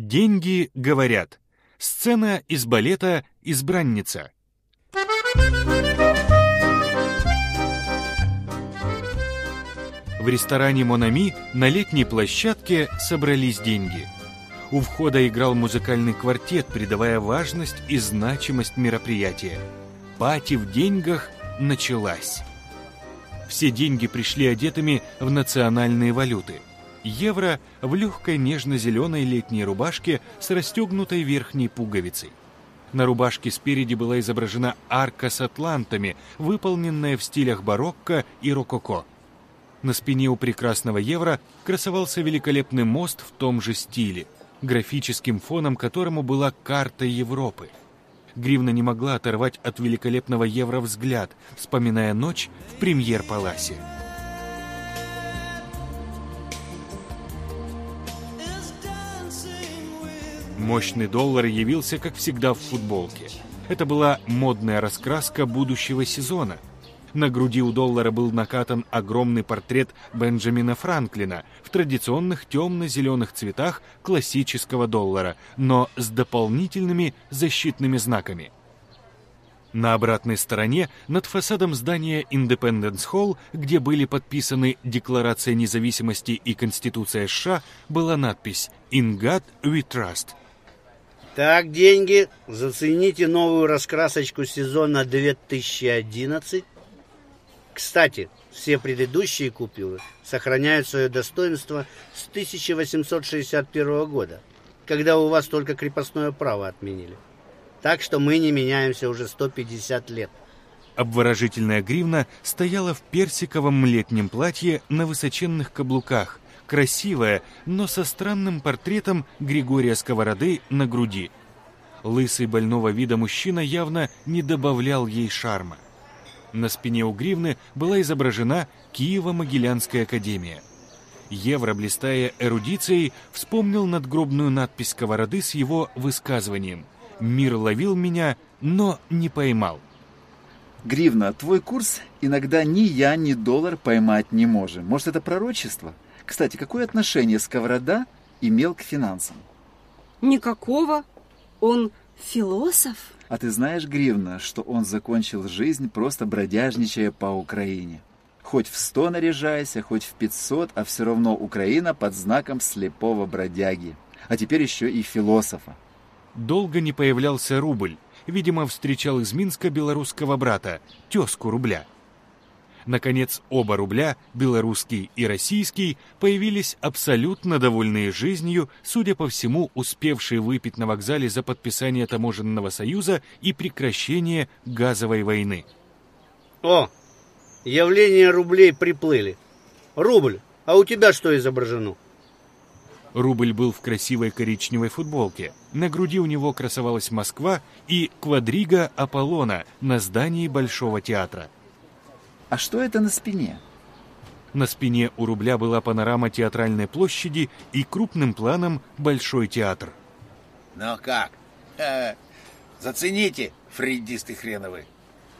Деньги говорят. Сцена из балета «Избранница». В ресторане «Монами» на летней площадке собрались деньги. У входа играл музыкальный квартет, придавая важность и значимость мероприятия. Пати в деньгах началась. Все деньги пришли одетыми в национальные валюты. Евро в легкой нежно-зеленой летней рубашке с расстегнутой верхней пуговицей. На рубашке спереди была изображена арка с атлантами, выполненная в стилях барокко и рококо. На спине у прекрасного евро красовался великолепный мост в том же стиле, графическим фоном которому была карта Европы. Гривна не могла оторвать от великолепного евро взгляд, вспоминая ночь в премьер-паласе. Мощный доллар явился, как всегда, в футболке. Это была модная раскраска будущего сезона. На груди у доллара был накатан огромный портрет Бенджамина Франклина в традиционных темно-зеленых цветах классического доллара, но с дополнительными защитными знаками. На обратной стороне, над фасадом здания Independence Hall, где были подписаны Декларация независимости и Конституция США, была надпись «In God we trust», так, деньги. Зацените новую раскрасочку сезона 2011. Кстати, все предыдущие купюры сохраняют свое достоинство с 1861 года, когда у вас только крепостное право отменили. Так что мы не меняемся уже 150 лет. Обворожительная гривна стояла в персиковом летнем платье на высоченных каблуках, красивая, но со странным портретом Григория Сковороды на груди. Лысый больного вида мужчина явно не добавлял ей шарма. На спине у гривны была изображена Киево-Могилянская академия. Евро, блистая эрудицией, вспомнил надгробную надпись сковороды с его высказыванием «Мир ловил меня, но не поймал». Гривна, твой курс иногда ни я, ни доллар поймать не можем. Может, это пророчество? Кстати, какое отношение Сковорода имел к финансам? Никакого. Он философ. А ты знаешь, Гривна, что он закончил жизнь просто бродяжничая по Украине? Хоть в сто наряжайся, хоть в пятьсот, а все равно Украина под знаком слепого бродяги. А теперь еще и философа. Долго не появлялся рубль. Видимо, встречал из Минска белорусского брата, тезку рубля. Наконец, оба рубля, белорусский и российский, появились абсолютно довольные жизнью, судя по всему, успевшие выпить на вокзале за подписание таможенного союза и прекращение газовой войны. О, явление рублей приплыли. Рубль, а у тебя что изображено? Рубль был в красивой коричневой футболке. На груди у него красовалась Москва и квадрига Аполлона на здании Большого театра – а что это на спине? На спине у рубля была панорама театральной площади и крупным планом Большой театр. Ну как? Ха, зацените, фрейдисты хреновы.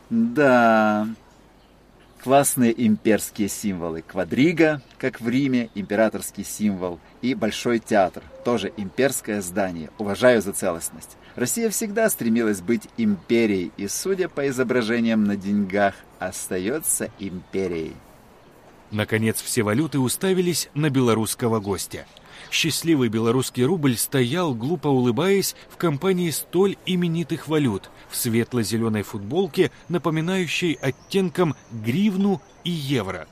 Да, классные имперские символы. Квадрига, как в Риме, императорский символ. И Большой театр, тоже имперское здание. Уважаю за целостность. Россия всегда стремилась быть империей, и, судя по изображениям на деньгах, остается империей. Наконец все валюты уставились на белорусского гостя. Счастливый белорусский рубль стоял, глупо улыбаясь, в компании столь именитых валют, в светло-зеленой футболке, напоминающей оттенком гривну и евро.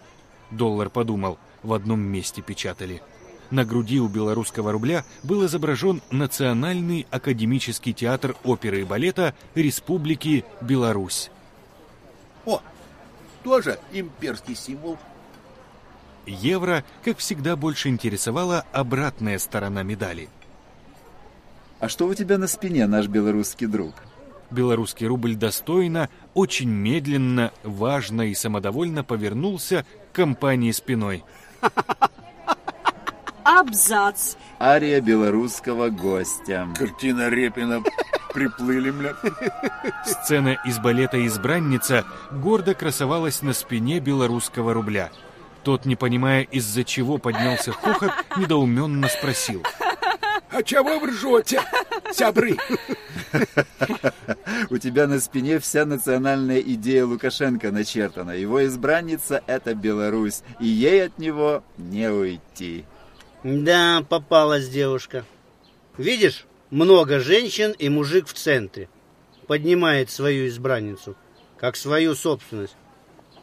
Доллар подумал, в одном месте печатали. На груди у белорусского рубля был изображен Национальный академический театр оперы и балета Республики Беларусь. О, тоже имперский символ. Евро, как всегда, больше интересовала обратная сторона медали. А что у тебя на спине, наш белорусский друг? Белорусский рубль достойно, очень медленно, важно и самодовольно повернулся к компании спиной. Абзац. Ария белорусского гостя. Картина Репина приплыли, бля. Сцена из балета «Избранница» гордо красовалась на спине белорусского рубля. Тот, не понимая, из-за чего поднялся хохот, недоуменно спросил. А чего вы ржете, сябры? У тебя на спине вся национальная идея Лукашенко начертана. Его избранница — это Беларусь, и ей от него не уйти. Да, попалась девушка. Видишь, много женщин и мужик в центре. Поднимает свою избранницу, как свою собственность.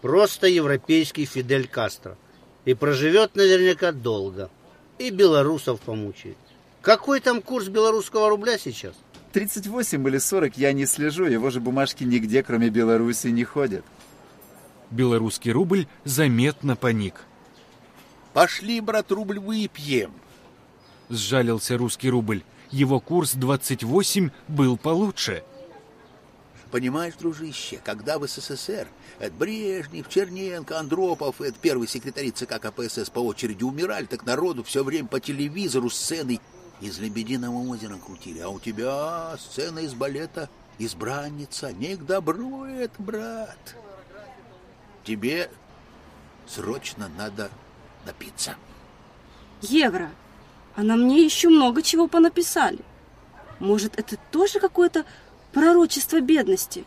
Просто европейский Фидель Кастро. И проживет наверняка долго. И белорусов помучает. Какой там курс белорусского рубля сейчас? 38 или 40 я не слежу, его же бумажки нигде, кроме Беларуси, не ходят. Белорусский рубль заметно поник. Пошли, брат, рубль выпьем. Сжалился русский рубль. Его курс 28 был получше. Понимаешь, дружище, когда в СССР это Брежнев, Черненко, Андропов, это первый секретарь ЦК КПСС по очереди умирали, так народу все время по телевизору сцены из «Лебединого озера» крутили. А у тебя сцена из балета «Избранница». Не к добру это, брат. Тебе срочно надо напиться. Евро, а на мне еще много чего понаписали. Может, это тоже какое-то пророчество бедности?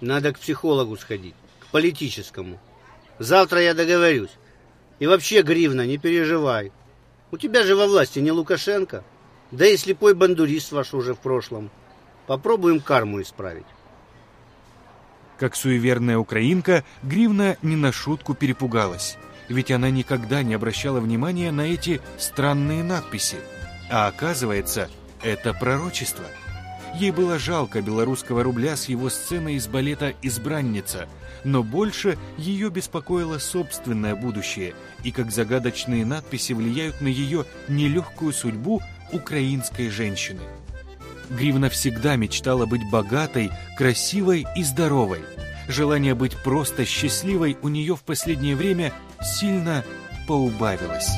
Надо к психологу сходить, к политическому. Завтра я договорюсь. И вообще, Гривна, не переживай. У тебя же во власти не Лукашенко, да и слепой бандурист ваш уже в прошлом. Попробуем карму исправить. Как суеверная украинка, Гривна не на шутку перепугалась. Ведь она никогда не обращала внимания на эти странные надписи. А оказывается, это пророчество. Ей было жалко белорусского рубля с его сценой из балета «Избранница», но больше ее беспокоило собственное будущее и как загадочные надписи влияют на ее нелегкую судьбу украинской женщины. Гривна всегда мечтала быть богатой, красивой и здоровой. Желание быть просто счастливой у нее в последнее время сильно поубавилось.